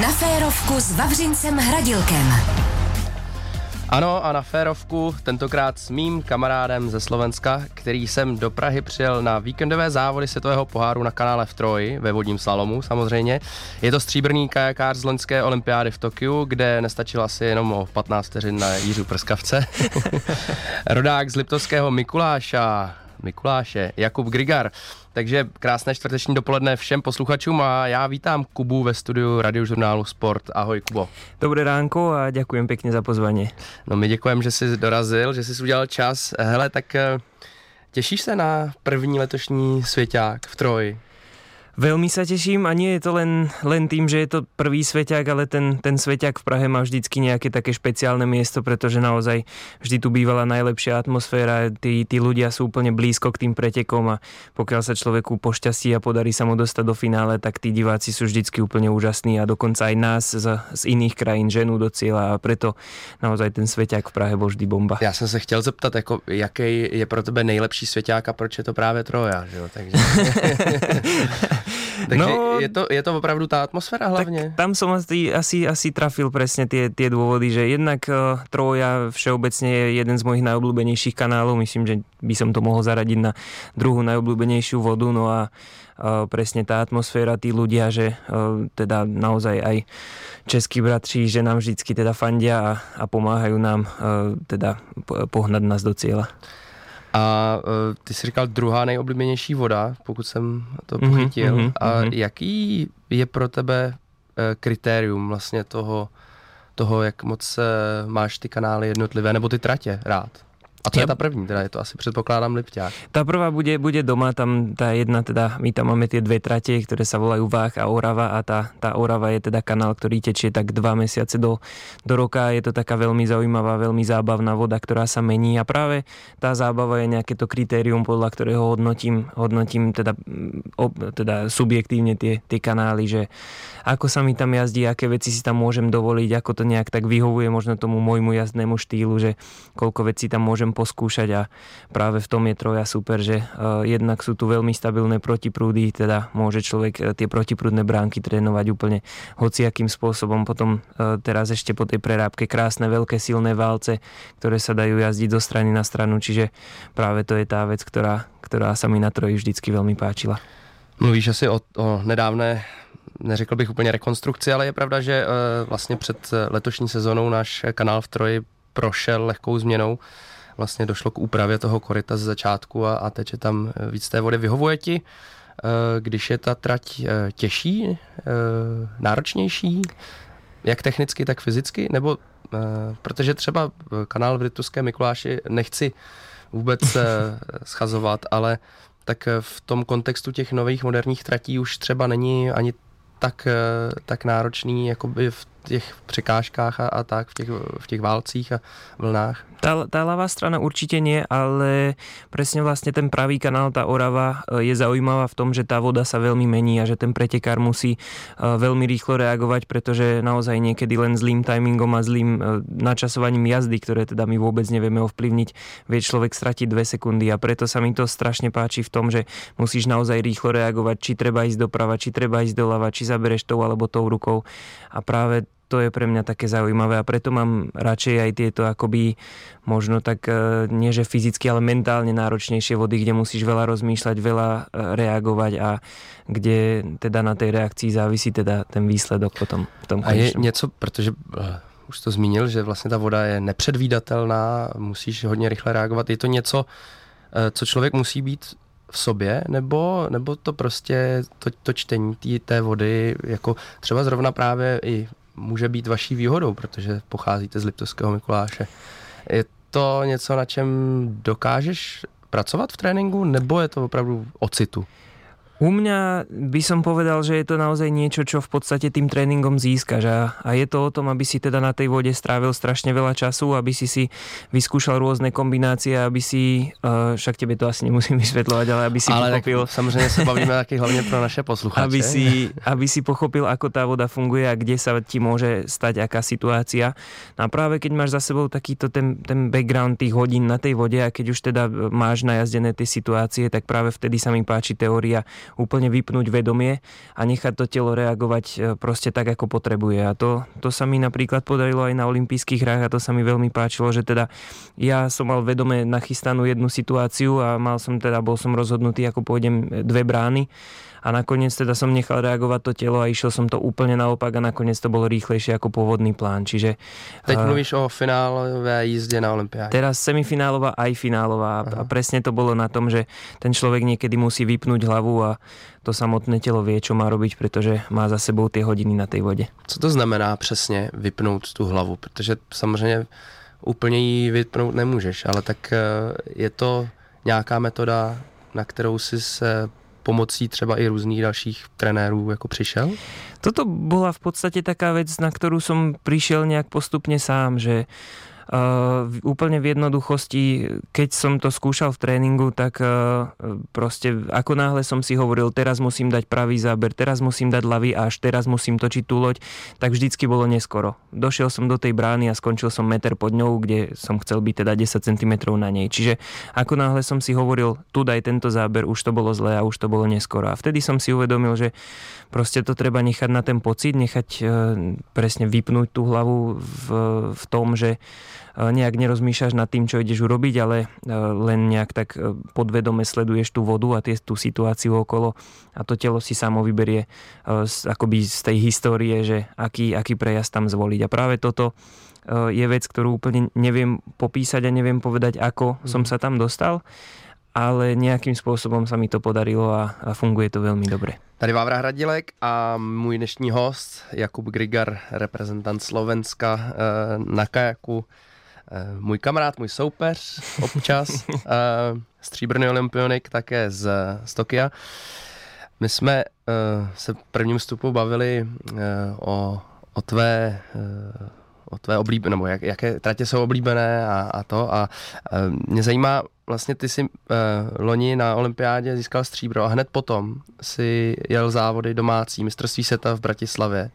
Na férovku s Vavřincem Hradilkem. Ano, a na férovku, tentokrát s mým kamarádem ze Slovenska, který jsem do Prahy přijel na víkendové závody světového poháru na kanále v Troji, ve vodním slalomu samozřejmě. Je to stříbrný kajakář z loňské olympiády v Tokiu, kde nestačilo asi jenom o 15 vteřin na Jiřu Prskavce. Rodák z Liptovského Mikuláša, Mikuláše, Jakub Grigar. Takže krásné čtvrteční dopoledne všem posluchačům a já vítám Kubu ve studiu radiožurnálu Sport. Ahoj Kubo. Dobré ránko a děkujem pěkně za pozvání. No my děkujeme, že jsi dorazil, že jsi udělal čas. Hele, tak eh, těšíš se na první letošní svěťák v Troji? Veľmi sa teším a nie je to len, len tým, že je to prvý sveťák, ale ten, ten sveťák v Prahe má vždycky nejaké také špeciálne miesto, pretože naozaj vždy tu bývala najlepšia atmosféra, tí, tí ľudia sú úplne blízko k tým pretekom a pokiaľ sa človeku pošťastí a podarí sa mu dostať do finále, tak tí diváci sú vždycky úplne úžasní a dokonca aj nás z, z iných krajín ženú do cieľa a preto naozaj ten sveťák v Prahe bol vždy bomba. Já jsem se chtěl zeptat, jako, jaký je pro tebe nejlepší svěťák a proč je to právě Troja, že jo? Takže... Takže no, je, to, je to opravdu tá atmosféra hlavne? Tak tam som asi, asi, asi trafil presne tie, tie dôvody, že jednak uh, Troja všeobecne je jeden z mojich najobľúbenejších kanálov, myslím, že by som to mohol zaradiť na druhú najobľúbenejšiu vodu, no a uh, presne tá atmosféra, tí ľudia, že uh, teda naozaj aj českí bratři, že nám vždycky teda fandia a, a pomáhajú nám uh, teda pohnať nás do cieľa. A uh, ty jsi říkal druhá nejoblíbenější voda, pokud jsem to mhm, pochytil. Mm-hmm, a mm-hmm. jaký je pro tebe uh, kritérium vlastně toho, toho, jak moc uh, máš ty kanály jednotlivé, nebo ty tratě rád? A to je tá první, teda je to asi predpokladám Lipťák. Tá prvá bude, bude doma, tam tá jedna, teda my tam máme tie dve trate, ktoré sa volajú Vách a Orava a tá, tá Orava je teda kanál, ktorý tečie tak dva mesiace do, do roka. Je to taká veľmi zaujímavá, veľmi zábavná voda, ktorá sa mení a práve tá zábava je nejaké to kritérium, podľa ktorého hodnotím, hodnotím teda, ob, teda subjektívne tie, tie kanály, že ako sa mi tam jazdí, aké veci si tam môžem dovoliť, ako to nejak tak vyhovuje možno tomu môjmu jazdnému štýlu, že koľko vecí tam môžem poskúšať a práve v tom je Troja super, že uh, jednak sú tu veľmi stabilné protiprúdy, teda môže človek uh, tie protiprúdne bránky trénovať úplne hociakým spôsobom. Potom uh, teraz ešte po tej prerábke krásne veľké silné válce, ktoré sa dajú jazdiť zo strany na stranu, čiže práve to je tá vec, ktorá, ktorá sa mi na Troji vždycky veľmi páčila. Mluvíš asi o, o nedávné neřekl bych úplně rekonstrukci, ale je pravda, že vlastně před letošní sezónou náš kanál v Troji prošel lehkou změnou vlastně došlo k úpravě toho koryta z začátku a, a teče tam eh, víc té vody. Vyhovuje ti, eh, když je ta trať eh, těžší, náročnější, jak technicky, tak fyzicky, nebo protože třeba kanál v Rytuské Mikuláši nechci vůbec schazovat, ale tak v tom kontextu těch nových moderních tratí už třeba není ani tak, tak náročný jakoby v těch překážkách a, a tak, v těch, v těch válcích a vlnách? Tá, tá ľavá strana určite nie, ale presne vlastne ten pravý kanál, tá Orava e, je zaujímavá v tom, že tá voda sa veľmi mení a že ten pretekár musí e, veľmi rýchlo reagovať, pretože naozaj niekedy len zlým timingom a zlým e, načasovaním jazdy, ktoré teda my vôbec nevieme ovplyvniť, vie človek stratiť dve sekundy a preto sa mi to strašne páči v tom, že musíš naozaj rýchlo reagovať, či treba ísť doprava, či treba ísť doľava, či zabereš tou alebo tou rukou a práve to je pre mňa také zaujímavé a preto mám radšej aj tieto akoby možno tak e, nie že fyzicky, ale mentálne náročnejšie vody, kde musíš veľa rozmýšľať, veľa e, reagovať a kde teda na tej reakcii závisí teda ten výsledok potom v tom A je něco, protože uh, už to zmínil, že vlastně ta voda je nepředvídatelná, musíš hodně rychle reagovat. Je to něco, co člověk musí být v sobě, nebo, nebo to prostě to, to čtení tý, té vody, jako třeba zrovna právě i může být vaší výhodou, protože pocházíte z Liptovského Mikuláše. Je to něco, na čem dokážeš pracovat v tréninku, nebo je to opravdu o citu? U mňa by som povedal, že je to naozaj niečo, čo v podstate tým tréningom získaš a, a je to o tom, aby si teda na tej vode strávil strašne veľa času, aby si si vyskúšal rôzne kombinácie, aby si, uh, však tebe to asi nemusím vysvetľovať, ale aby si ale pochopil... samozrejme sa bavíme taky hlavne pro naše poslucháče. Aby si, aby si pochopil, ako tá voda funguje a kde sa ti môže stať aká situácia. No a práve keď máš za sebou takýto ten, ten background tých hodín na tej vode a keď už teda máš najazdené tie situácie, tak práve vtedy sa mi páči teória úplne vypnúť vedomie a nechať to telo reagovať e, proste tak, ako potrebuje. A to, to sa mi napríklad podarilo aj na olympijských hrách a to sa mi veľmi páčilo, že teda ja som mal vedome nachystanú jednu situáciu a mal som teda, bol som rozhodnutý, ako pôjdem dve brány a nakoniec teda som nechal reagovať to telo a išiel som to úplne naopak a nakoniec to bolo rýchlejšie ako pôvodný plán. Čiže, Teď uh, mluvíš o finálové jízde na Olympiáde. Teraz semifinálová aj finálová Aha. a presne to bolo na tom, že ten človek niekedy musí vypnúť hlavu a to samotné telo vie, čo má robiť, pretože má za sebou tie hodiny na tej vode. Co to znamená přesně vypnout tu hlavu? Protože samozřejmě úplně ji vypnout nemůžeš, ale tak eh, je to nějaká metoda, na kterou si se pomocí třeba i různých dalších trenérů jako přišel? Toto bola v podstate taká vec, na ktorú som prišiel nejak postupne sám, že Uh, úplne v jednoduchosti, keď som to skúšal v tréningu, tak uh, proste ako náhle som si hovoril, teraz musím dať pravý záber, teraz musím dať ľavý až, teraz musím točiť tú loď, tak vždycky bolo neskoro. Došiel som do tej brány a skončil som meter pod ňou, kde som chcel byť teda 10 cm na nej. Čiže ako náhle som si hovoril, tu daj tento záber, už to bolo zlé a už to bolo neskoro. A vtedy som si uvedomil, že proste to treba nechať na ten pocit, nechať uh, presne vypnúť tú hlavu v, v tom, že nejak nerozmýšľaš nad tým, čo ideš urobiť, ale e, len nejak tak e, podvedome sleduješ tú vodu a tie, tú situáciu okolo a to telo si samo vyberie akoby z tej histórie, že aký, aký prejazd tam zvoliť. A práve toto je vec, ktorú úplne neviem popísať a neviem povedať, ako som sa tam dostal ale nejakým spôsobom sa mi to podarilo a, a funguje to veľmi dobre. Tady Vávra Hradilek a můj dnešní host Jakub Grigar, reprezentant Slovenska na kajaku můj kamarád, můj soupeř občas, eh, stříbrný olympionik také z, z Tokia. My jsme uh, se v prvním vstupu bavili o, o tvé o tvé oblíbené, nebo jak, jaké tratě jsou oblíbené a, a to. A uh, mě zajímá, vlastně ty si uh, loni na olympiádě získal stříbro a hned potom si jel závody domácí mistrovství seta v Bratislavě.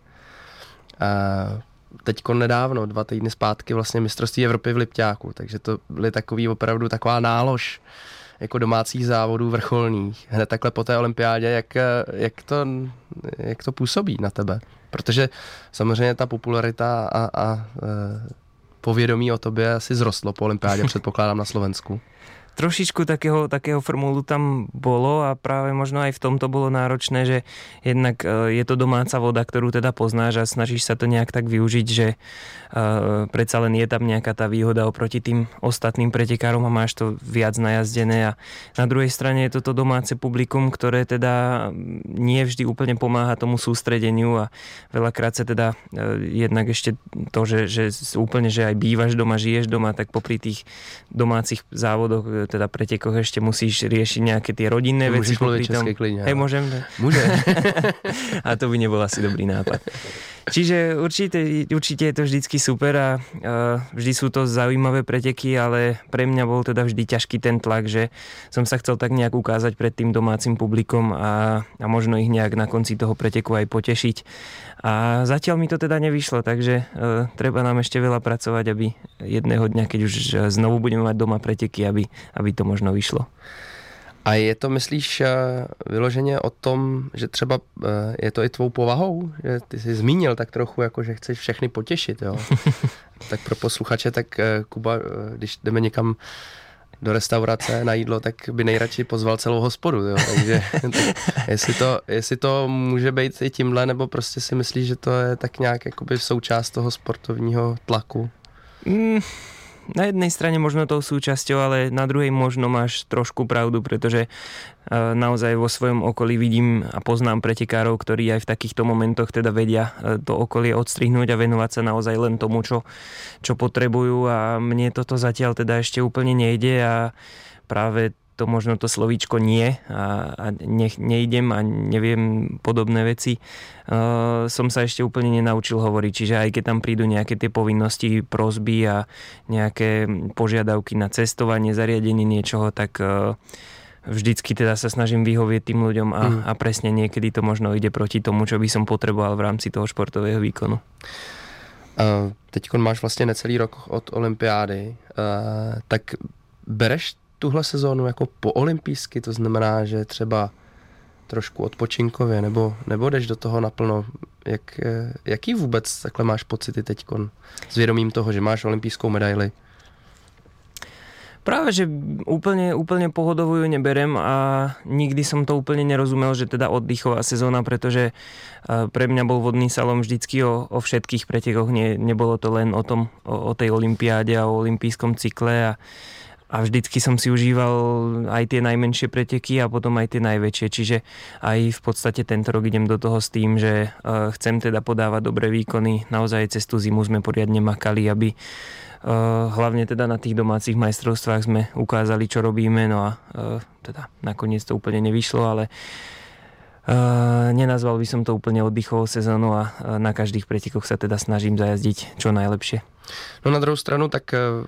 Uh, teďko nedávno, dva týdny zpátky vlastně mistrovství Evropy v Lipťáku, takže to byly takový opravdu taková nálož jako domácích závodů vrcholných. Hned takhle po té olympiádě, jak, jak, to, jak to působí na tebe? Protože samozřejmě ta popularita a, a, a e, povědomí o tobě asi zrostlo po olympiádě, předpokládám na Slovensku trošičku takého, takého formulu tam bolo a práve možno aj v tomto bolo náročné, že jednak e, je to domáca voda, ktorú teda poznáš a snažíš sa to nejak tak využiť, že uh, predsa len je tam nejaká tá výhoda oproti tým ostatným pretekárom a máš to viac najazdené. A na druhej strane je toto domáce publikum, ktoré teda nie vždy úplne pomáha tomu sústredeniu a veľakrát sa teda uh, jednak ešte to, že, že úplne, že aj bývaš doma, žiješ doma, tak popri tých domácich závodoch teda pretekoch ešte musíš riešiť nejaké tie rodinné veci. Môžeš povedať české klidne. Hej, môžem? Môže. a to by nebol asi dobrý nápad. Čiže určite, určite je to vždycky super a vždy sú to zaujímavé preteky, ale pre mňa bol teda vždy ťažký ten tlak, že som sa chcel tak nejak ukázať pred tým domácim publikom a, a možno ich nejak na konci toho preteku aj potešiť. A zatiaľ mi to teda nevyšlo, takže uh, treba nám ešte veľa pracovať, aby jedného dňa, keď už znovu budeme mať doma preteky, aby, aby to možno vyšlo. A je to, myslíš, eh, vyloženě o tom, že třeba eh, je to i tvou povahou? Že ty jsi zmínil tak trochu, jako že chceš všechny potěšit, jo? tak pro posluchače, tak eh, Kuba, když jdeme někam do restaurace na jídlo, tak by nejradši pozval celou hospodu. Jo? Takže tak jestli, to, jestli to může být i tímhle, nebo prostě si myslíš, že to je tak nějak jakoby součást toho sportovního tlaku? Mm na jednej strane možno tou súčasťou, ale na druhej možno máš trošku pravdu, pretože e, naozaj vo svojom okolí vidím a poznám pretekárov, ktorí aj v takýchto momentoch teda vedia e, to okolie odstrihnúť a venovať sa naozaj len tomu, čo, čo potrebujú. A mne toto zatiaľ teda ešte úplne nejde a práve to možno to slovíčko nie a, a ne, nejdem a neviem podobné veci, uh, som sa ešte úplne nenaučil hovoriť. Čiže aj keď tam prídu nejaké tie povinnosti, prozby a nejaké požiadavky na cestovanie, zariadenie niečoho, tak uh, vždycky teda sa snažím vyhovieť tým ľuďom a, mm. a presne niekedy to možno ide proti tomu, čo by som potreboval v rámci toho športového výkonu. Uh, teď máš vlastně necelý rok od olympiády, uh, tak bereš tuhle sezónu jako po olympijsky, to znamená, že třeba trošku odpočinkově, nebo, nebo jdeš do toho naplno? Jak, eh, jaký vůbec takhle máš pocity teď s vědomím toho, že máš olympijskou medaili? Práve, že úplne, úplne pohodovú ju neberem a nikdy som to úplne nerozumel, že teda oddychová sezóna, pretože pre mňa bol vodný salom vždycky o, o všetkých pretekoch, Nie, nebolo to len o tom, o, o tej olympiáde a o olympijskom cykle a, a vždycky som si užíval aj tie najmenšie preteky a potom aj tie najväčšie. Čiže aj v podstate tento rok idem do toho s tým, že chcem teda podávať dobré výkony. Naozaj cez tú zimu sme poriadne makali, aby Eh, hlavne teda na tých domácich majstrovstvách sme ukázali, čo robíme, no a eh, teda nakoniec to úplne nevyšlo, ale Uh, nenazval by som to úplne oddychovou sezónou a na každých pretekoch sa teda snažím zajazdiť čo najlepšie. No na druhou stranu, tak uh,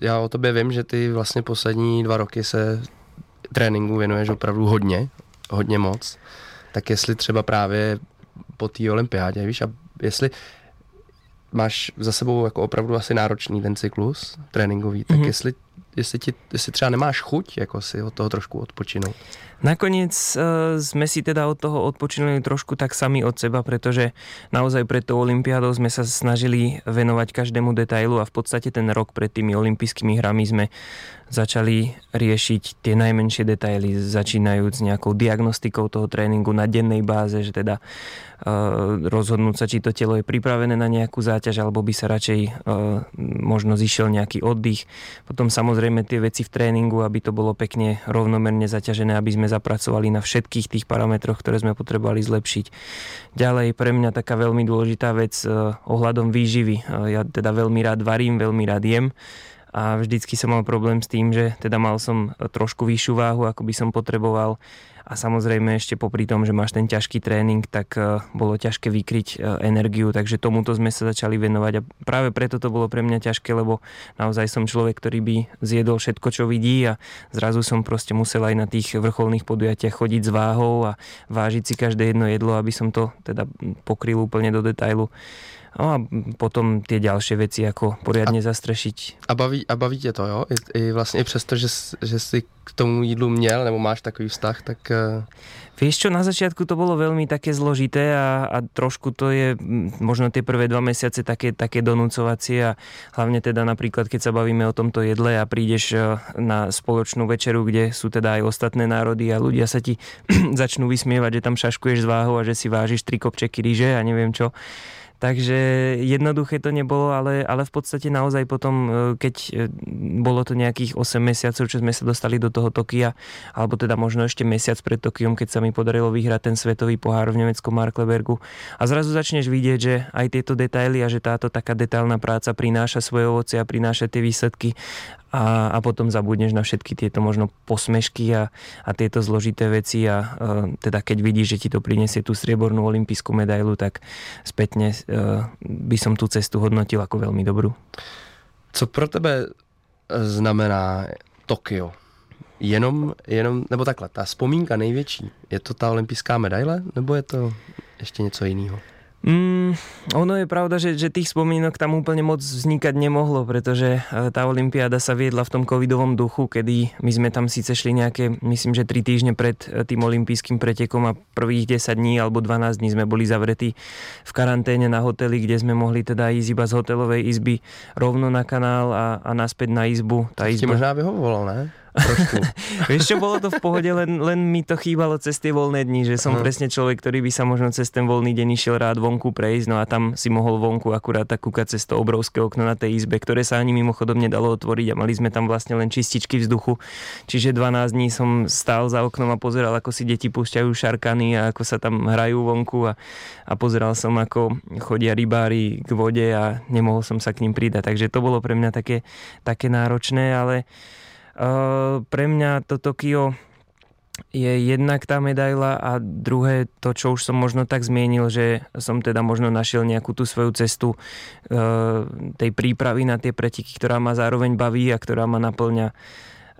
já o tobě vím, že ty vlastně poslední dva roky se tréninku věnuješ opravdu hodně, hodně moc. Tak jestli třeba právě po té olympiádě, víš, a jestli máš za sebou jako opravdu asi náročný ten cyklus tréninkový, tak mm-hmm. jestli, jestli, ti, jestli třeba nemáš chuť jako si od toho trošku odpočinout. Nakoniec uh, sme si teda od toho odpočinuli trošku tak sami od seba, pretože naozaj pred tou olympiádou sme sa snažili venovať každému detailu a v podstate ten rok pred tými olympijskými hrami sme začali riešiť tie najmenšie detaily, začínajúc nejakou diagnostikou toho tréningu na dennej báze, že teda uh, rozhodnúť sa, či to telo je pripravené na nejakú záťaž, alebo by sa radšej uh, možno zišiel nejaký oddych. Potom samozrejme tie veci v tréningu, aby to bolo pekne rovnomerne zaťažené, aby sme zapracovali na všetkých tých parametroch, ktoré sme potrebovali zlepšiť. Ďalej pre mňa taká veľmi dôležitá vec uh, ohľadom výživy. Ja teda veľmi rád varím, veľmi rád jem a vždycky som mal problém s tým, že teda mal som trošku vyššiu váhu, ako by som potreboval a samozrejme ešte popri tom, že máš ten ťažký tréning, tak e, bolo ťažké vykryť e, energiu, takže tomuto sme sa začali venovať a práve preto to bolo pre mňa ťažké, lebo naozaj som človek, ktorý by zjedol všetko, čo vidí a zrazu som proste musel aj na tých vrcholných podujatiach chodiť s váhou a vážiť si každé jedno jedlo, aby som to teda pokryl úplne do detailu. No a potom tie ďalšie veci, ako poriadne a, zastrešiť. A baví, a baví tě to, jo? I, i vlastně i přesto, že, že si k tomu jídlu měl, nebo máš takový vztah, tak... Vieš čo, na začiatku to bolo veľmi také zložité a, a trošku to je možno tie prvé dva mesiace také, také donúcovacie a hlavne teda napríklad, keď sa bavíme o tomto jedle a prídeš e, na spoločnú večeru, kde sú teda aj ostatné národy a ľudia sa ti začnú vysmievať, že tam šaškuješ s váhou a že si vážiš tri kopčeky ryže a neviem čo Takže jednoduché to nebolo, ale, ale v podstate naozaj potom, e, keď e, bolo to nejakých 8 mesiacov, čo sme sa dostali do toho Tokia, alebo teda možno ešte mesiac pred Tokiom, keď sa mi podarilo vyhrať ten svetový pohár v nemeckom Marklebergu. A zrazu začneš vidieť, že aj tieto detaily a že táto taká detailná práca prináša svoje ovoce a prináša tie výsledky a, a potom zabudneš na všetky tieto možno posmešky a, a tieto zložité veci a, a teda keď vidíš, že ti to prinesie tú striebornú olympijskú medailu, tak spätne a, e, by som tú cestu hodnotil ako veľmi dobrú. Co pro tebe znamená Tokio? Jenom, jenom, nebo takhle, ta vzpomínka největší, je to ta olympijská medaile, nebo je to ještě něco jiného? Mm, ono je pravda, že, že tých spomínok tam úplne moc vznikať nemohlo, pretože e, tá olympiáda sa viedla v tom covidovom duchu, kedy my sme tam síce šli nejaké, myslím, že 3 týždne pred e, tým olympijským pretekom a prvých 10 dní alebo 12 dní sme boli zavretí v karanténe na hoteli, kde sme mohli teda ísť iba z hotelovej izby rovno na kanál a, a naspäť na izbu. Tá izba... možná vyhovovalo, ne? Trošku. Vieš čo, bolo to v pohode, len, len mi to chýbalo cez tie voľné dni, že som uh-huh. presne človek, ktorý by sa možno cez ten voľný deň išiel rád vonku prejsť, no a tam si mohol vonku akurát tak kúkať cez to obrovské okno na tej izbe, ktoré sa ani mimochodom nedalo otvoriť a mali sme tam vlastne len čističky vzduchu. Čiže 12 dní som stál za oknom a pozeral, ako si deti púšťajú šarkany a ako sa tam hrajú vonku a, a pozeral som, ako chodia rybári k vode a nemohol som sa k ním pridať. Takže to bolo pre mňa také, také náročné, ale pre mňa to Tokio je jednak tá medaila a druhé to, čo už som možno tak zmienil, že som teda možno našiel nejakú tú svoju cestu uh, tej prípravy na tie preteky, ktorá ma zároveň baví a ktorá ma naplňa.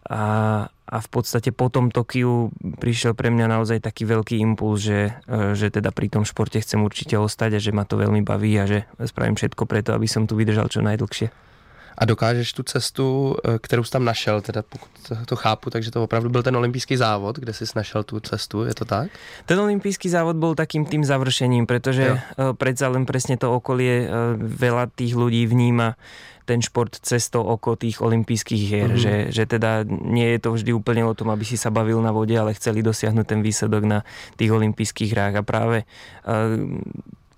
A, a v podstate po tom Tokiu prišiel pre mňa naozaj taký veľký impuls, že, uh, že teda pri tom športe chcem určite ostať a že ma to veľmi baví a že spravím všetko preto, aby som tu vydržal čo najdlhšie. A dokážeš tu cestu, eh, kterou jsi tam našel, teda pokud to chápu, takže to opravdu byl ten olympijský závod, kde jsi našel tu cestu, je to tak? Ten olympijský závod bol takým tým završením, pretože jo. Eh, predsa len presne to okolie, veľa tých ľudí vníma ten šport cez to oko tých olympijských hier, mm-hmm. že, že teda nie je to vždy úplne o tom, aby si sa bavil na vode, ale chceli dosiahnuť ten výsledok na tých olympijských hrách a práve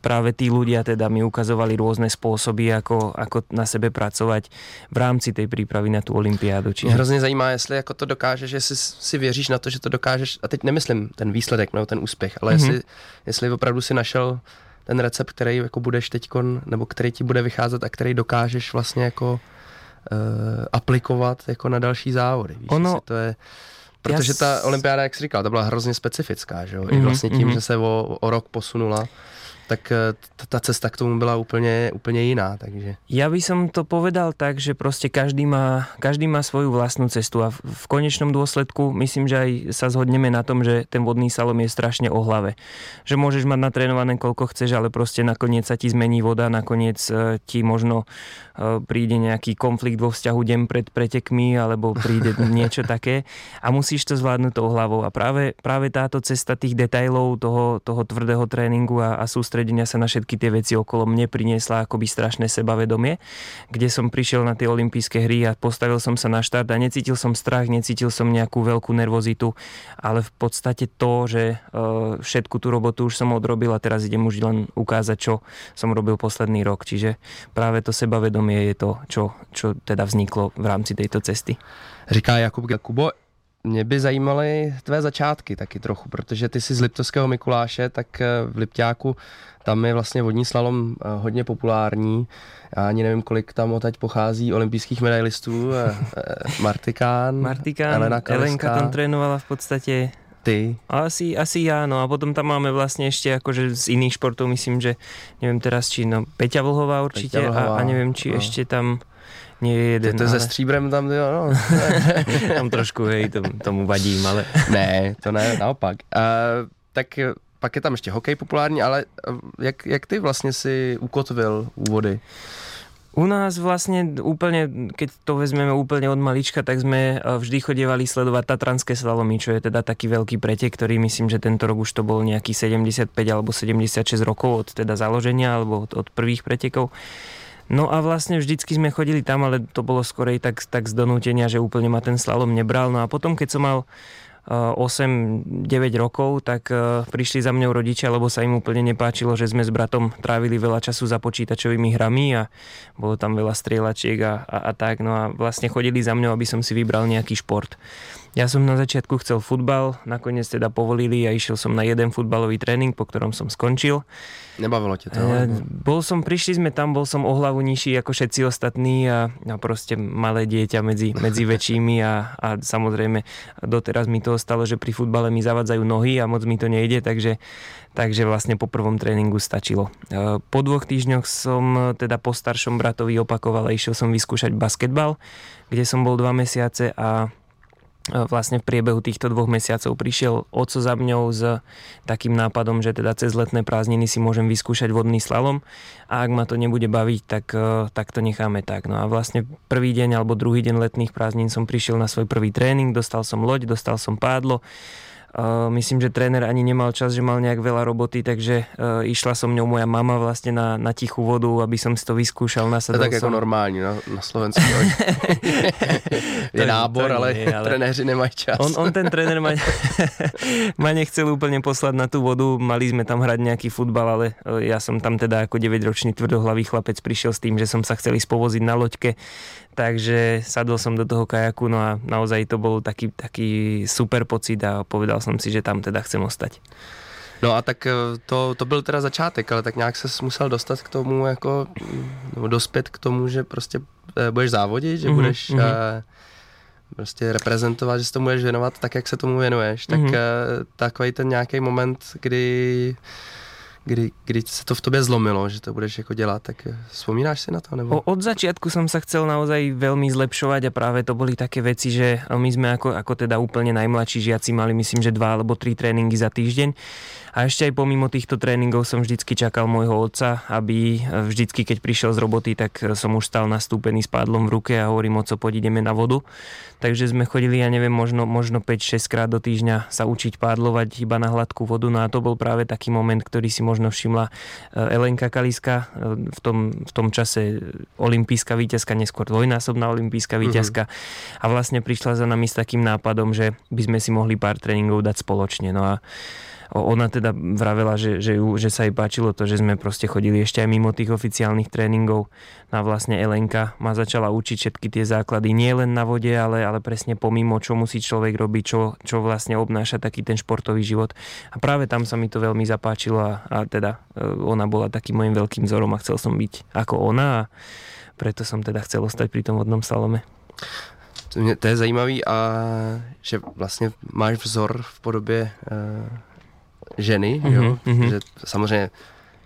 práve tí ľudia teda mi ukazovali rôzne spôsoby, ako, ako na sebe pracovať v rámci tej prípravy na tú olympiádu. Čiže... Mě hrozně zajímá, jestli jako to dokážeš, jestli si věříš na to, že to dokážeš, a teď nemyslím ten výsledek nebo ten úspěch, ale mm-hmm. jestli, jestli opravdu si našel ten recept, který jako budeš teď, nebo který ti bude vycházet a který dokážeš vlastně jako uh, aplikovat jako na další závody. Víš, ono, to je, protože ta olympiáda, jak jsi říkal, ta byla hrozně specifická, že jo? Mm-hmm, I vlastně tím, mm-hmm. že se o, o rok posunula tak eh, tá cesta k tomu byla úplne, úplne iná. Takže. Ja by som to povedal tak, že proste každý má, každý má svoju vlastnú cestu a v, v konečnom dôsledku myslím, že aj sa zhodneme na tom, že ten vodný salom je strašne o hlave. Že môžeš mať natrénované koľko chceš, ale proste nakoniec sa ti zmení voda, nakoniec eh, ti možno eh, príde nejaký konflikt vo vzťahu deň pred pretekmi alebo príde niečo také a musíš to zvládnuť tou hlavou a práve, práve táto cesta tých detailov toho, toho tvrdého tréningu a, a sústredenia sústredenia sa na všetky tie veci okolo mne priniesla akoby strašné sebavedomie, kde som prišiel na tie olympijské hry a postavil som sa na štart a necítil som strach, necítil som nejakú veľkú nervozitu, ale v podstate to, že e, všetku tú robotu už som odrobil a teraz idem už len ukázať, čo som robil posledný rok. Čiže práve to sebavedomie je to, čo, čo teda vzniklo v rámci tejto cesty. Říká Jakub Kubo, mě by zajímaly tvé začátky taky trochu, protože ty jsi z Liptovského Mikuláše, tak eh, v Lipťáku tam je vlastně vodní slalom eh, hodně populární. Já ani nevím, kolik tam odtaď pochází olympijských medailistů. Eh, Martikán, Martikán Elena. Elenka tam trénovala v podstate ty? Asi, asi ja, no a potom tam máme vlastne ešte akože z iných športov, myslím, že neviem teraz, či no Peťa Vlhová určite Peťa Vlhová, a, a neviem, či no. ešte tam nie je jeden. To, to ale... se stříbrem tam, jo, no. tam trošku, hej, tomu, tomu vadím, ale... ne, to ne, naopak. Uh, tak pak je tam ještě hokej populární, ale jak, jak ty vlastně si ukotvil úvody? U nás vlastne úplne, keď to vezmeme úplne od malička, tak sme vždy chodievali sledovať Tatranské slalomy, čo je teda taký veľký pretek, ktorý myslím, že tento rok už to bol nejaký 75 alebo 76 rokov od teda založenia alebo od, od prvých pretekov. No a vlastne vždycky sme chodili tam, ale to bolo skorej tak, tak z donútenia, že úplne ma ten slalom nebral. No a potom, keď som mal 8-9 rokov, tak e, prišli za mňou rodičia, lebo sa im úplne nepáčilo, že sme s bratom trávili veľa času za počítačovými hrami a bolo tam veľa strieľačiek a, a, a tak. No a vlastne chodili za mňou, aby som si vybral nejaký šport. Ja som na začiatku chcel futbal, nakoniec teda povolili a išiel som na jeden futbalový tréning, po ktorom som skončil. Nebavilo ťa to? E, bol som, prišli sme tam, bol som o hlavu nižší ako všetci ostatní a, a proste malé dieťa medzi, medzi väčšími a, a samozrejme doteraz mi to stalo, že pri futbale mi zavadzajú nohy a moc mi to nejde, takže, takže vlastne po prvom tréningu stačilo. E, po dvoch týždňoch som teda po staršom bratovi opakoval a išiel som vyskúšať basketbal, kde som bol dva mesiace a vlastne v priebehu týchto dvoch mesiacov prišiel oco za mňou s takým nápadom, že teda cez letné prázdniny si môžem vyskúšať vodný slalom. A ak ma to nebude baviť, tak, e, tak to necháme tak. No a vlastne prvý deň alebo druhý deň letných prázdnin som prišiel na svoj prvý tréning, dostal som loď, dostal som pádlo, myslím, že tréner ani nemal čas, že mal nejak veľa roboty, takže uh, išla so mňou moja mama vlastne na, na tichú vodu, aby som si to vyskúšal. Nasadol to tak som... ako normálne na, na Slovensku. je nábor, to ale, nie, ale trenéři nemajú čas. On, on ten tréner ma, ma nechcel úplne poslať na tú vodu, mali sme tam hrať nejaký futbal, ale uh, ja som tam teda ako 9-ročný tvrdohlavý chlapec prišiel s tým, že som sa chcel ísť povoziť na loďke Takže sadol som do toho kajaku, no a naozaj to bol taký, taký super pocit a povedal som si, že tam teda chcem ostať. No a tak eh, to, to byl teda začátek, ale tak nějak se musel dostat k tomu, jako, nebo dospět k tomu, že prostě eh, budeš závodit, že mm-hmm, budeš mm-hmm. Uh, prostě reprezentovat, že se tomu budeš věnovat tak, jak se tomu věnuješ. Tak mm-hmm. uh, takový ten nějaký moment, kdy kdy, kdy se to v tobě zlomilo, že to budeš jako dělat, tak vzpomínáš si na to? Nebo? Od začiatku som sa chcel naozaj veľmi zlepšovať a práve to boli také veci, že my sme ako, ako teda úplne najmladší žiaci mali myslím, že dva alebo tri tréningy za týždeň a ešte aj pomimo týchto tréningov som vždycky čakal môjho otca, aby vždycky, keď prišiel z roboty, tak som už stal nastúpený s pádlom v ruke a hovorím, oco, poď ideme na vodu. Takže sme chodili, ja neviem, možno, možno 5-6 krát do týždňa sa učiť pádlovať iba na hladkú vodu. No a to bol práve taký moment, ktorý si možno všimla eh, Elenka Kaliska, eh, v tom, v tom čase olimpijská víťazka, neskôr dvojnásobná olimpijská víťazka. Uh-huh. A vlastne prišla za nami s takým nápadom, že by sme si mohli pár tréningov dať spoločne. No a ona teda vravela, že, že, ju, že sa jej páčilo to, že sme proste chodili ešte aj mimo tých oficiálnych tréningov. No a vlastne Elenka ma začala učiť všetky tie základy, nie len na vode, ale, ale presne pomimo, čo musí človek robiť, čo, čo vlastne obnáša taký ten športový život. A práve tam sa mi to veľmi zapáčilo a, a teda e, ona bola takým môjim veľkým vzorom a chcel som byť ako ona a preto som teda chcel ostať pri tom vodnom slalome. To je zajímavý a že vlastně máš vzor v podobě ženy, mm-hmm, jo? Mm-hmm. že samozřejmě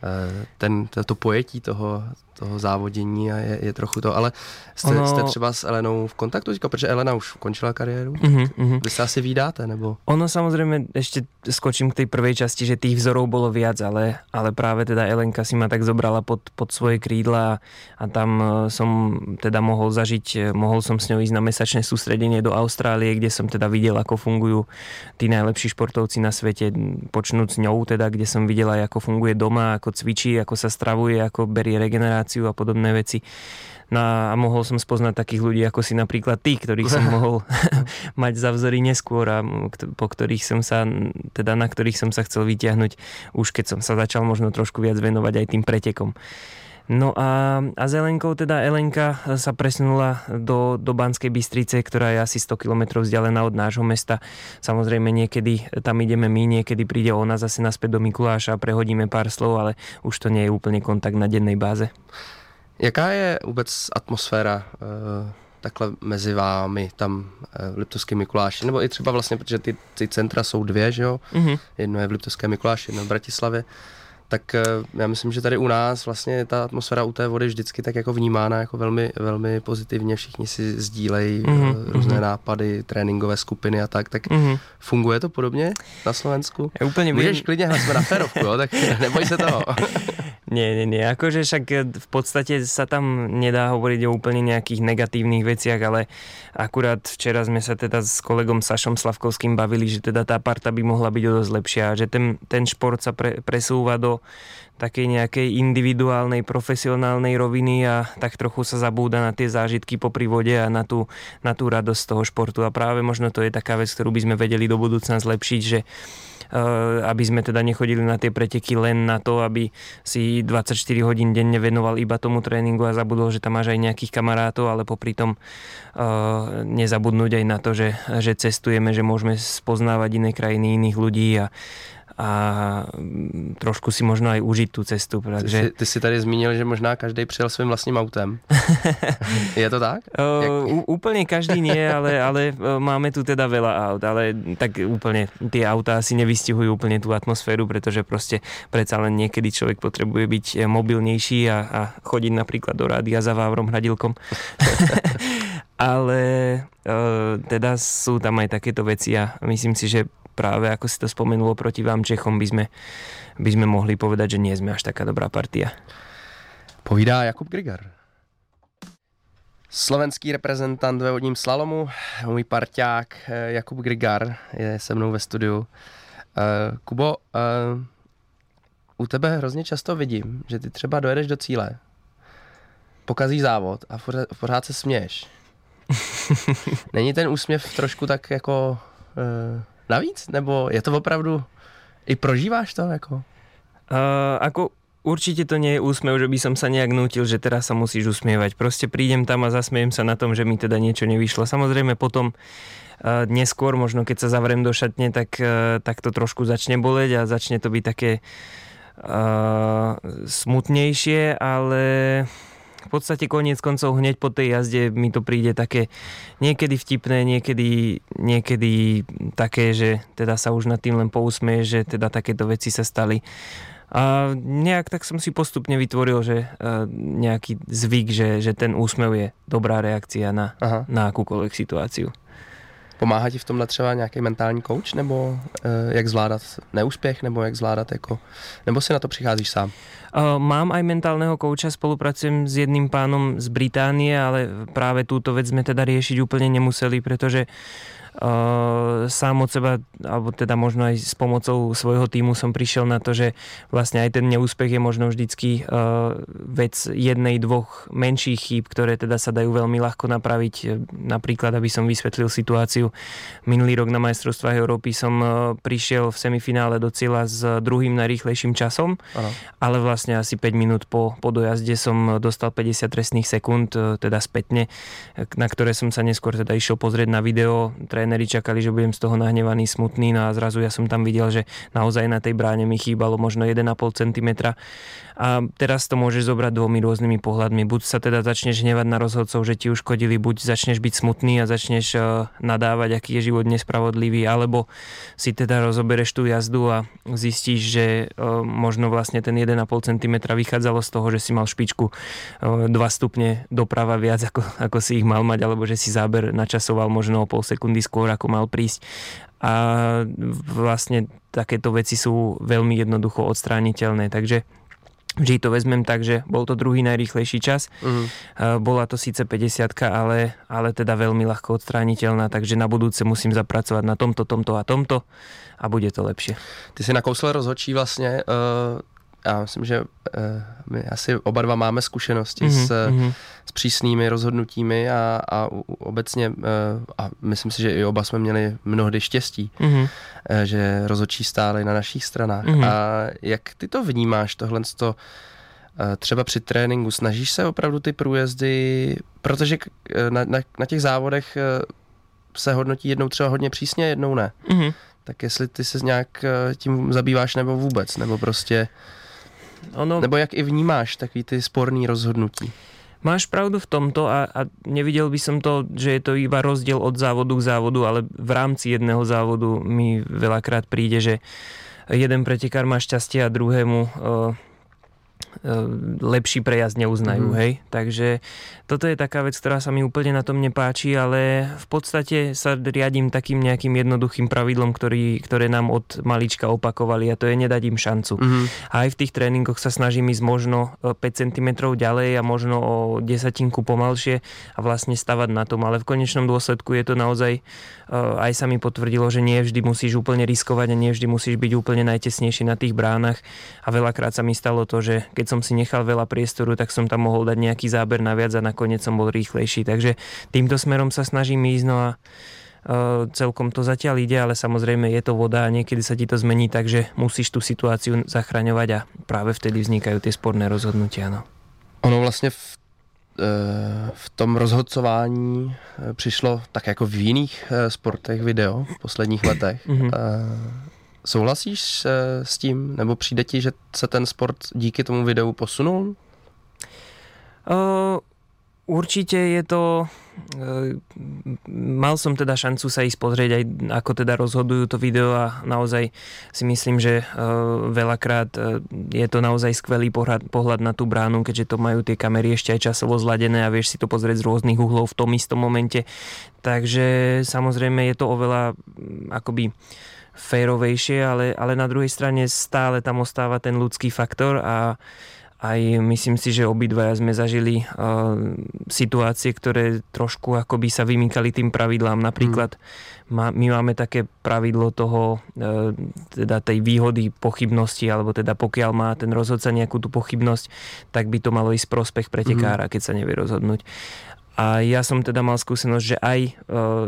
eh, ten, to pojetí toho, toho závodění a je, je trochu to, ale jste, ono... jste třeba s Elenou v kontaktu, říkal, protože Elena už končila kariéru, mm-hmm. vy sa asi vydáte, nebo? Ono samozrejme, ešte skočím k tej prvej časti, že tých vzorov bolo viac, ale, ale práve teda Elenka si ma tak zobrala pod, pod svoje krídla a tam e, som teda mohol zažiť, e, mohol som s ňou ísť na mesačné sústredenie do Austrálie, kde som teda videl, ako fungujú tí najlepší športovci na svete, počnúť s ňou teda, kde som videl aj, ako funguje doma, ako cvičí, ako sa stravuje, ako berie regeneráciu komunikáciu a podobné veci. No a mohol som spoznať takých ľudí ako si napríklad tí, ktorých som mohol mať za vzory neskôr a po ktorých som sa, teda na ktorých som sa chcel vyťahnuť už keď som sa začal možno trošku viac venovať aj tým pretekom. No a, a s Elenkou, teda Elenka sa presunula do, do Banskej Bystrice, ktorá je asi 100 km vzdialená od nášho mesta. Samozrejme niekedy tam ideme my, niekedy príde ona zase naspäť do Mikuláša a prehodíme pár slov, ale už to nie je úplne kontakt na dennej báze. Jaká je vůbec atmosféra uh, takhle mezi vámi tam uh, v Liptovském Mikuláši? Nebo i třeba vlastně, protože ty, ty centra jsou dvě, že jo? Mm-hmm. Jedno je v Liptovském Mikuláši, jedno v Bratislavě tak eh, já myslím, že tady u nás vlastně ta atmosféra u té vody vždycky tak jako vnímána jako velmi, velmi pozitivně, všichni si sdílejí mm-hmm. různé mm-hmm. nápady, tréninkové skupiny a tak, tak mm-hmm. funguje to podobně na Slovensku? Ja úplne Můžeš vím. klidně hlasme na férovku, jo? tak neboj se toho. nie, nie, nie, akože však eh, v podstate sa tam nedá hovoriť o úplne nejakých negatívnych veciach, ale akurát včera sme sa teda s kolegom Sašom Slavkovským bavili, že teda tá parta by mohla byť o dosť lepšia, že ten, ten šport sa pre, presúva do takej nejakej individuálnej, profesionálnej roviny a tak trochu sa zabúda na tie zážitky po prívode a na tú, na tú radosť toho športu. A práve možno to je taká vec, ktorú by sme vedeli do budúcna zlepšiť, že aby sme teda nechodili na tie preteky len na to, aby si 24 hodín denne venoval iba tomu tréningu a zabudol, že tam máš aj nejakých kamarátov, ale popri tom uh, nezabudnúť aj na to, že, že cestujeme, že môžeme spoznávať iné krajiny, iných ľudí a a trošku si možno aj užiť tú cestu. Takže... Ty, ty si tady zmínil, že možná každý přijel svým vlastním autem. je to tak? Uh, úplne každý nie, ale, ale máme tu teda veľa aut, ale tak úplne tie autá asi nevystihujú úplne tú atmosféru, pretože proste predsa len niekedy človek potrebuje byť mobilnejší a, a chodiť napríklad do rádia za Vávrom Hradilkom. ale uh, teda sú tam aj takéto veci a myslím si, že práve ako si to spomenulo proti vám Čechom by sme, by sme mohli povedať, že nie sme až taká dobrá partia. Povídá Jakub Grigar. Slovenský reprezentant ve vodním slalomu, můj parťák eh, Jakub Grigar je se mnou ve studiu. Uh, Kubo, uh, u tebe hrozně často vidím, že ty třeba dojedeš do cíle, pokazí závod a pořád, pořád se směješ. Není ten úsměv trošku tak jako uh, navíc? Nebo je to opravdu, i prožíváš to? Jako? Uh, ako určite to nie je úsmev, že by som sa nejak nútil, že teraz sa musíš usmievať. Proste prídem tam a zasmiejem sa na tom, že mi teda niečo nevyšlo. Samozrejme potom uh, neskôr, možno keď sa zavrem do šatne, tak, uh, tak to trošku začne boleť a začne to byť také uh, smutnejšie, ale v podstate koniec koncov hneď po tej jazde mi to príde také niekedy vtipné, niekedy, niekedy také, že teda sa už nad tým len pousmeje, že teda takéto veci sa stali. A nejak tak som si postupne vytvoril, že uh, nejaký zvyk, že, že ten úsmev je dobrá reakcia na, Aha. na akúkoľvek situáciu. Pomáhá ti v tomhle třeba nějaký mentální coach, nebo uh, jak zvládat neúspěch, nebo jak zvládat jako, nebo si na to přicházíš sám? Uh, mám aj mentálneho kouča, spolupracujem s jedným pánom z Británie, ale práve túto vec sme teda riešiť úplne nemuseli, pretože Uh, sám od seba, alebo teda možno aj s pomocou svojho týmu som prišiel na to, že vlastne aj ten neúspech je možno vždycky vec jednej, dvoch menších chýb, ktoré teda sa dajú veľmi ľahko napraviť. Napríklad, aby som vysvetlil situáciu, minulý rok na majstrovstvách Európy som prišiel v semifinále do cieľa s druhým najrýchlejším časom, Aha. ale vlastne asi 5 minút po, po dojazde som dostal 50 trestných sekúnd, teda spätne, na ktoré som sa neskôr teda išiel pozrieť na video. Tréner tréneri čakali, že budem z toho nahnevaný, smutný, no a zrazu ja som tam videl, že naozaj na tej bráne mi chýbalo možno 1,5 cm a teraz to môžeš zobrať dvomi rôznymi pohľadmi. Buď sa teda začneš hnevať na rozhodcov, že ti uškodili, buď začneš byť smutný a začneš e, nadávať, aký je život nespravodlivý, alebo si teda rozobereš tú jazdu a zistíš, že e, možno vlastne ten 1,5 cm vychádzalo z toho, že si mal špičku 2 e, stupne doprava viac, ako, ako si ich mal mať, alebo že si záber načasoval možno o pol sekundy skôr, ako mal prísť a vlastne takéto veci sú veľmi jednoducho odstrániteľné. Takže Vždy to vezmem tak, že bol to druhý najrýchlejší čas. Uh-huh. Bola to síce 50 ale, ale teda veľmi ľahko odstrániteľná, takže na budúce musím zapracovať na tomto, tomto a tomto a bude to lepšie. Ty si nakousl rozhodčí vlastně uh já myslím, že uh, my asi oba dva máme zkušenosti mm-hmm. s, mm-hmm. s přísnými rozhodnutími a, a obecně, uh, a myslím si, že i oba jsme měli mnohdy štěstí, mm-hmm. že rozhodčí stály na našich stranách. Mm-hmm. A jak ty to vnímáš, tohle to, třeba při tréninku, snažíš se opravdu ty průjezdy, protože na, na, na těch závodech se hodnotí jednou třeba hodně přísně, jednou ne. Mm-hmm. Tak jestli ty se nějak tím zabýváš nebo vůbec, nebo prostě... Ono... Nebo jak i vnímáš takový ty sporný rozhodnutí? Máš pravdu v tomto a, a nevidel by som to, že je to iba rozdiel od závodu k závodu, ale v rámci jedného závodu mi veľakrát príde, že jeden pretekár má šťastie a druhému uh, E, lepší prejazd neuznajú, mm. hej. Takže toto je taká vec, ktorá sa mi úplne na tom nepáči, ale v podstate sa riadím takým nejakým jednoduchým pravidlom, ktorý, ktoré nám od malička opakovali a to je nedať im šancu. Mm. A aj v tých tréningoch sa snažím ísť možno 5 e, cm ďalej a možno o desatinku pomalšie a vlastne stavať na tom, ale v konečnom dôsledku je to naozaj, aj sa mi potvrdilo, že nie vždy musíš úplne riskovať a nie vždy musíš byť úplne najtesnejší na tých bránach a veľakrát sa mi stalo to, že keď som si nechal veľa priestoru, tak som tam mohol dať nejaký záber naviac a nakoniec som bol rýchlejší. Takže týmto smerom sa snažím ísť, no a uh, celkom to zatiaľ ide, ale samozrejme je to voda a niekedy sa ti to zmení, takže musíš tú situáciu zachraňovať a práve vtedy vznikajú tie sporné rozhodnutia. No. Ono vlastně v, v tom rozhodcování e, přišlo tak jako v jiných sportech video v posledních letech. Mm-hmm. Souhlasíš s, tím, nebo přijde ti, že se ten sport díky tomu videu posunul? Uh, určite je to... Uh, mal som teda šancu sa ísť pozrieť aj ako teda rozhodujú to video a naozaj si myslím, že uh, veľakrát uh, je to naozaj skvelý pohľad, na tú bránu, keďže to majú tie kamery ešte aj časovo zladené a vieš si to pozrieť z rôznych uhlov v tom istom momente. Takže samozrejme je to oveľa akoby férovejšie, ale, ale na druhej strane stále tam ostáva ten ľudský faktor a aj myslím si, že obidvaja sme zažili uh, situácie, ktoré trošku akoby sa vymýkali tým pravidlám. Napríklad mm. my máme také pravidlo toho, uh, teda tej výhody pochybnosti, alebo teda pokiaľ má ten rozhodca nejakú tú pochybnosť, tak by to malo ísť prospech pretekára, mm. keď sa nevie rozhodnúť. A ja som teda mal skúsenosť, že aj e,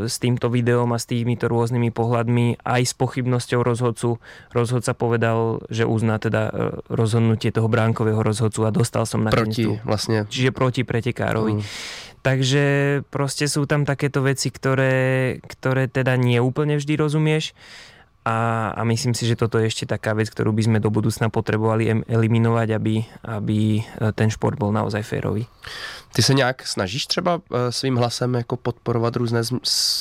s týmto videom a s týmito rôznymi pohľadmi, aj s pochybnosťou rozhodcu, rozhodca povedal, že uzná teda e, rozhodnutie toho bránkového rozhodcu a dostal som na Proti, tú, vlastne. Čiže proti pretekárovi. Mm. Takže proste sú tam takéto veci, ktoré, ktoré teda nie úplne vždy rozumieš a, a myslím si, že toto je ešte taká vec, ktorú by sme do budúcna potrebovali eliminovať, aby, aby ten šport bol naozaj férový. Ty se nějak snažíš třeba eh, svým hlasem jako podporovat různé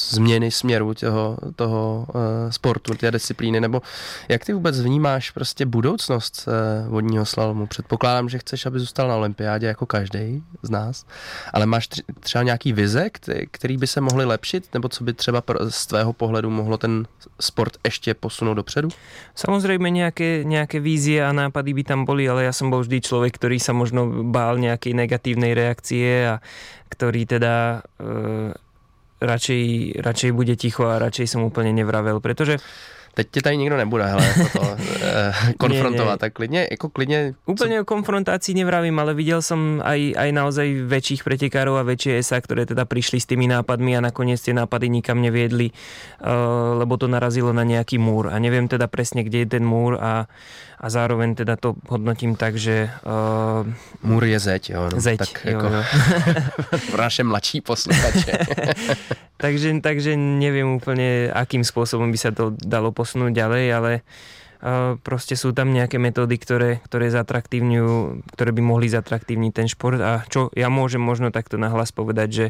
změny směru toho, toho uh, sportu, té disciplíny, nebo jak ty vůbec vnímáš prostě budoucnost vodního slalomu? Předpokládám, že chceš, aby zůstal na olympiádě jako každý z nás, ale máš třeba nějaký vize, který by se mohly lepšit, nebo co by třeba z tvého pohledu mohlo ten sport ještě posunout dopředu? Samozřejmě nějaké, nějaké vízie a nápady by tam boli, ale já jsem byl vždy člověk, který se možno bál nějaké negativní reakcie a ktorý teda e, radšej, radšej bude ticho a radšej som úplne nevravel, pretože Teď tě tady nikdo nebude hele, to, eh, konfrontovat, nie, nie. tak klidně, jako klidně... Úplne co... o konfrontácii nevravím, ale videl som aj, aj naozaj väčších pretekárov a väčšie SA, ktoré teda prišli s tými nápadmi a nakoniec tie nápady nikam neviedli, uh, lebo to narazilo na nejaký múr a neviem teda presne, kde je ten múr a a zároveň teda to hodnotím tak, že... Uh, Můr je zeď, jo. No, zeď, tak jo, jako jo. pro naše mladší posluchače. takže, takže neviem úplne, akým spôsobom by sa to dalo posunúť ďalej, ale uh, proste sú tam nejaké metódy, ktoré, ktoré zatraktívňujú, ktoré by mohli zatraktívniť ten šport a čo ja môžem možno takto nahlas povedať, že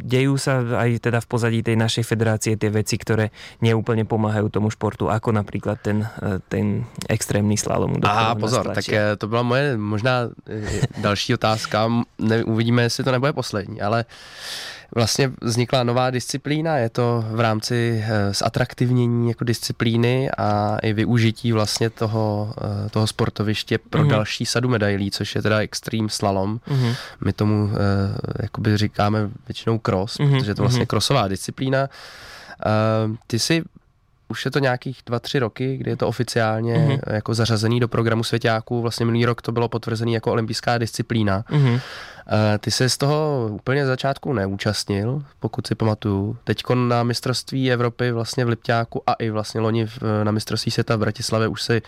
dejú sa aj teda v pozadí tej našej federácie tie veci, ktoré neúplne pomáhajú tomu športu, ako napríklad ten, uh, ten extrémny slalom. Aha, pozor, tak eh, to byla moje možná další otázka. Ne, uvidíme, jestli to nebude poslední, ale vlastně vznikla nová disciplína, je to v rámci eh, zatraktivnění jako disciplíny a i využití vlastně toho, eh, toho sportoviště pro mm-hmm. další sadu medailí, což je teda extreme slalom. Mm-hmm. My tomu eh, jakoby říkáme většinou cross, mm-hmm. protože je to vlastně krosová mhm. disciplína. Ty si už je to nějakých dva, tři roky, kdy je to oficiálně mm-hmm. jako zařazený do programu světáků. Vlastně minulý rok to bylo potvrzený jako olympijská disciplína. Mm-hmm. Ty se z toho úplně začátku neúčastnil, pokud si pamatuju. Teď na mistrovství Evropy vlastně v Lipťáku a i vlastně loni na mistrovství světa v Bratislavě už si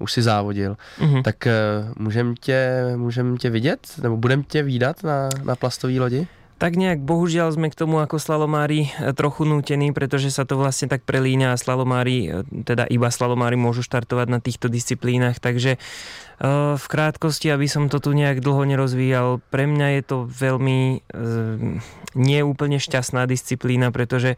už si závodil, mm-hmm. tak uh, můžem tě, můžem tě vidět, nebo budem tě výdat na, na plastový lodi? Tak nejak bohužiaľ sme k tomu ako slalomári e, trochu nútení, pretože sa to vlastne tak prelíňa a slalomári, e, teda iba slalomári môžu štartovať na týchto disciplínach, takže e, v krátkosti, aby som to tu nejak dlho nerozvíjal, pre mňa je to veľmi neúplne šťastná disciplína, pretože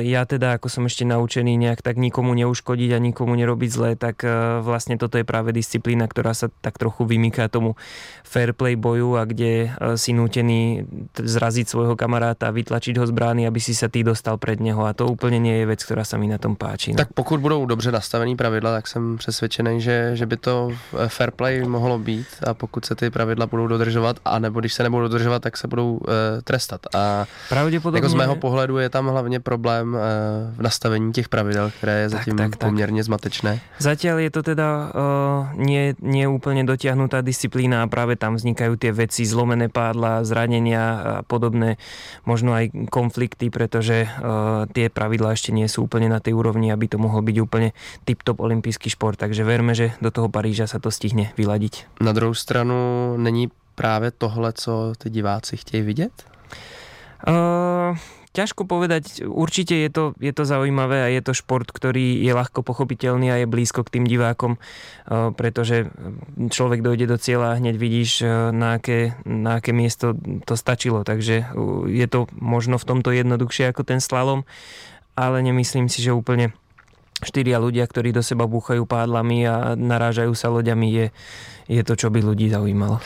ja teda, ako som ešte naučený nejak tak nikomu neuškodiť a nikomu nerobiť zle, tak uh, vlastne toto je práve disciplína, ktorá sa tak trochu vymýka tomu fair play boju a kde uh, si nútený zraziť svojho kamaráta vytlačiť ho z brány, aby si sa ty dostal pred neho a to úplne nie je vec, ktorá sa mi na tom páči. No. Tak pokud budou dobře nastavený pravidla, tak jsem přesvědčený, že, že by to fair play mohlo být a pokud se ty pravidla budou dodržovat, a nebo když se nebudou dodržovat, tak se budou uh, trestat. A Pravděpodobně... jako z mého pohledu je tam hlavně hlavně problém eh, v nastavení těch pravidel, které je zatím tak, tak, poměrně tak. zmatečné. Zatiaľ je to teda uh, nie, nie úplne dotiahnutá disciplína a práve tam vznikajú tie veci, zlomené pádla, zranenia a podobné, možno aj konflikty, pretože uh, tie pravidlá ešte nie sú úplne na tej úrovni, aby to mohol byť úplne tip-top olympijský šport, takže verme, že do toho Paríža sa to stihne vyladiť. Na druhou stranu není právě tohle, co ty diváci chtějí vidět? Uh, ťažko povedať, určite je to, je to zaujímavé a je to šport, ktorý je ľahko pochopiteľný a je blízko k tým divákom, eh, pretože človek dojde do cieľa a hneď vidíš, eh, na aké, na aké miesto to stačilo. Takže eh, je to možno v tomto jednoduchšie ako ten slalom, ale nemyslím si, že úplne štyria ľudia, ktorí do seba búchajú pádlami a narážajú sa loďami, je, je to, čo by ľudí zaujímalo.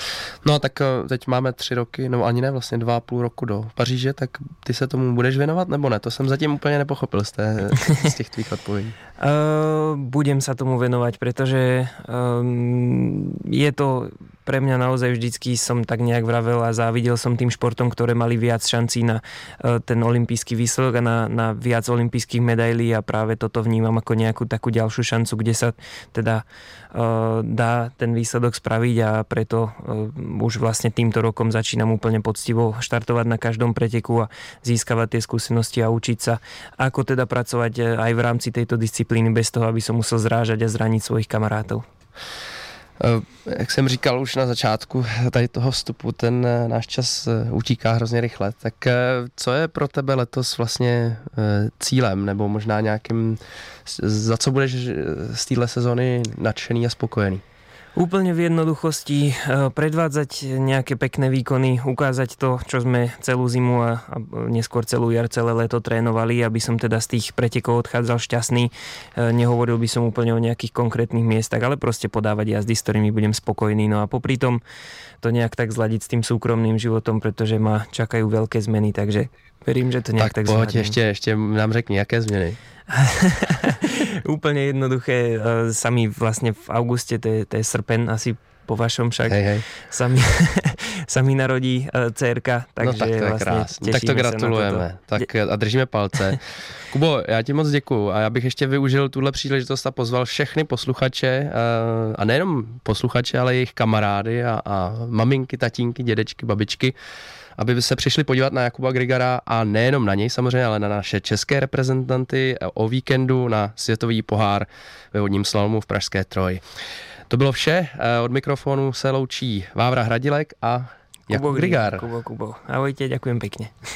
No tak eh, teď máme tři roky, no ani ne, vlastně dva a půl roku do Paříže, tak ty se tomu budeš věnovat nebo ne? To jsem zatím úplně nepochopil z, té, z těch tvých odpovědí. Uh, budem sa tomu venovať, pretože um, je to pre mňa naozaj vždycky som tak nejak vravel a závidel som tým športom, ktoré mali viac šancí na uh, ten olimpijský výsledok a na, na viac olimpijských medailí a práve toto vnímam ako nejakú takú ďalšiu šancu, kde sa teda uh, dá ten výsledok spraviť a preto uh, už vlastne týmto rokom začínam úplne poctivo štartovať na každom preteku a získavať tie skúsenosti a učiť sa, ako teda pracovať e, aj v rámci tejto disciplíny bez toho, aby som musel zrážať a zraniť svojich kamarátov. Eh, jak jsem říkal už na začátku tady toho vstupu, ten eh, náš čas eh, utíká hrozně rychle. Tak co je pro tebe letos vlastně cílem, nebo možná nějakým, za co budeš z téhle sezóny nadšený a spokojený? Úplne v jednoduchosti predvádzať nejaké pekné výkony, ukázať to, čo sme celú zimu a, neskôr celú jar, celé leto trénovali, aby som teda z tých pretekov odchádzal šťastný. Nehovoril by som úplne o nejakých konkrétnych miestach, ale proste podávať jazdy, s ktorými budem spokojný. No a popri tom to nejak tak zladiť s tým súkromným životom, pretože ma čakajú veľké zmeny, takže verím, že to nejak tak, tak poď, ešte, ešte nám řekni, aké zmeny. Úplne jednoduché. E, sa mi vlastne v auguste, to je, to je srpen asi po vašom však, hej, hej. Sa, mi, sa mi narodí uh, dcerka, takže no tak to je vlastne Tak to gratulujeme tak a držíme palce. Kubo, já ti moc děkuju a já bych ještě využil tuhle příležitost a pozval všechny posluchače uh, a nejenom posluchače, ale jejich kamarády a, a maminky, tatínky, dědečky, babičky, aby se přišli podívat na Jakuba Grigara a nejenom na něj samozřejmě, ale na naše české reprezentanty o víkendu na světový pohár ve vodním slalomu v Pražské Troji. To bylo vše. Eh, od mikrofonu se loučí Vávra Hradilek a Jakub Grigar. Kubo, Kubo. Ahojte, ďakujem pekne.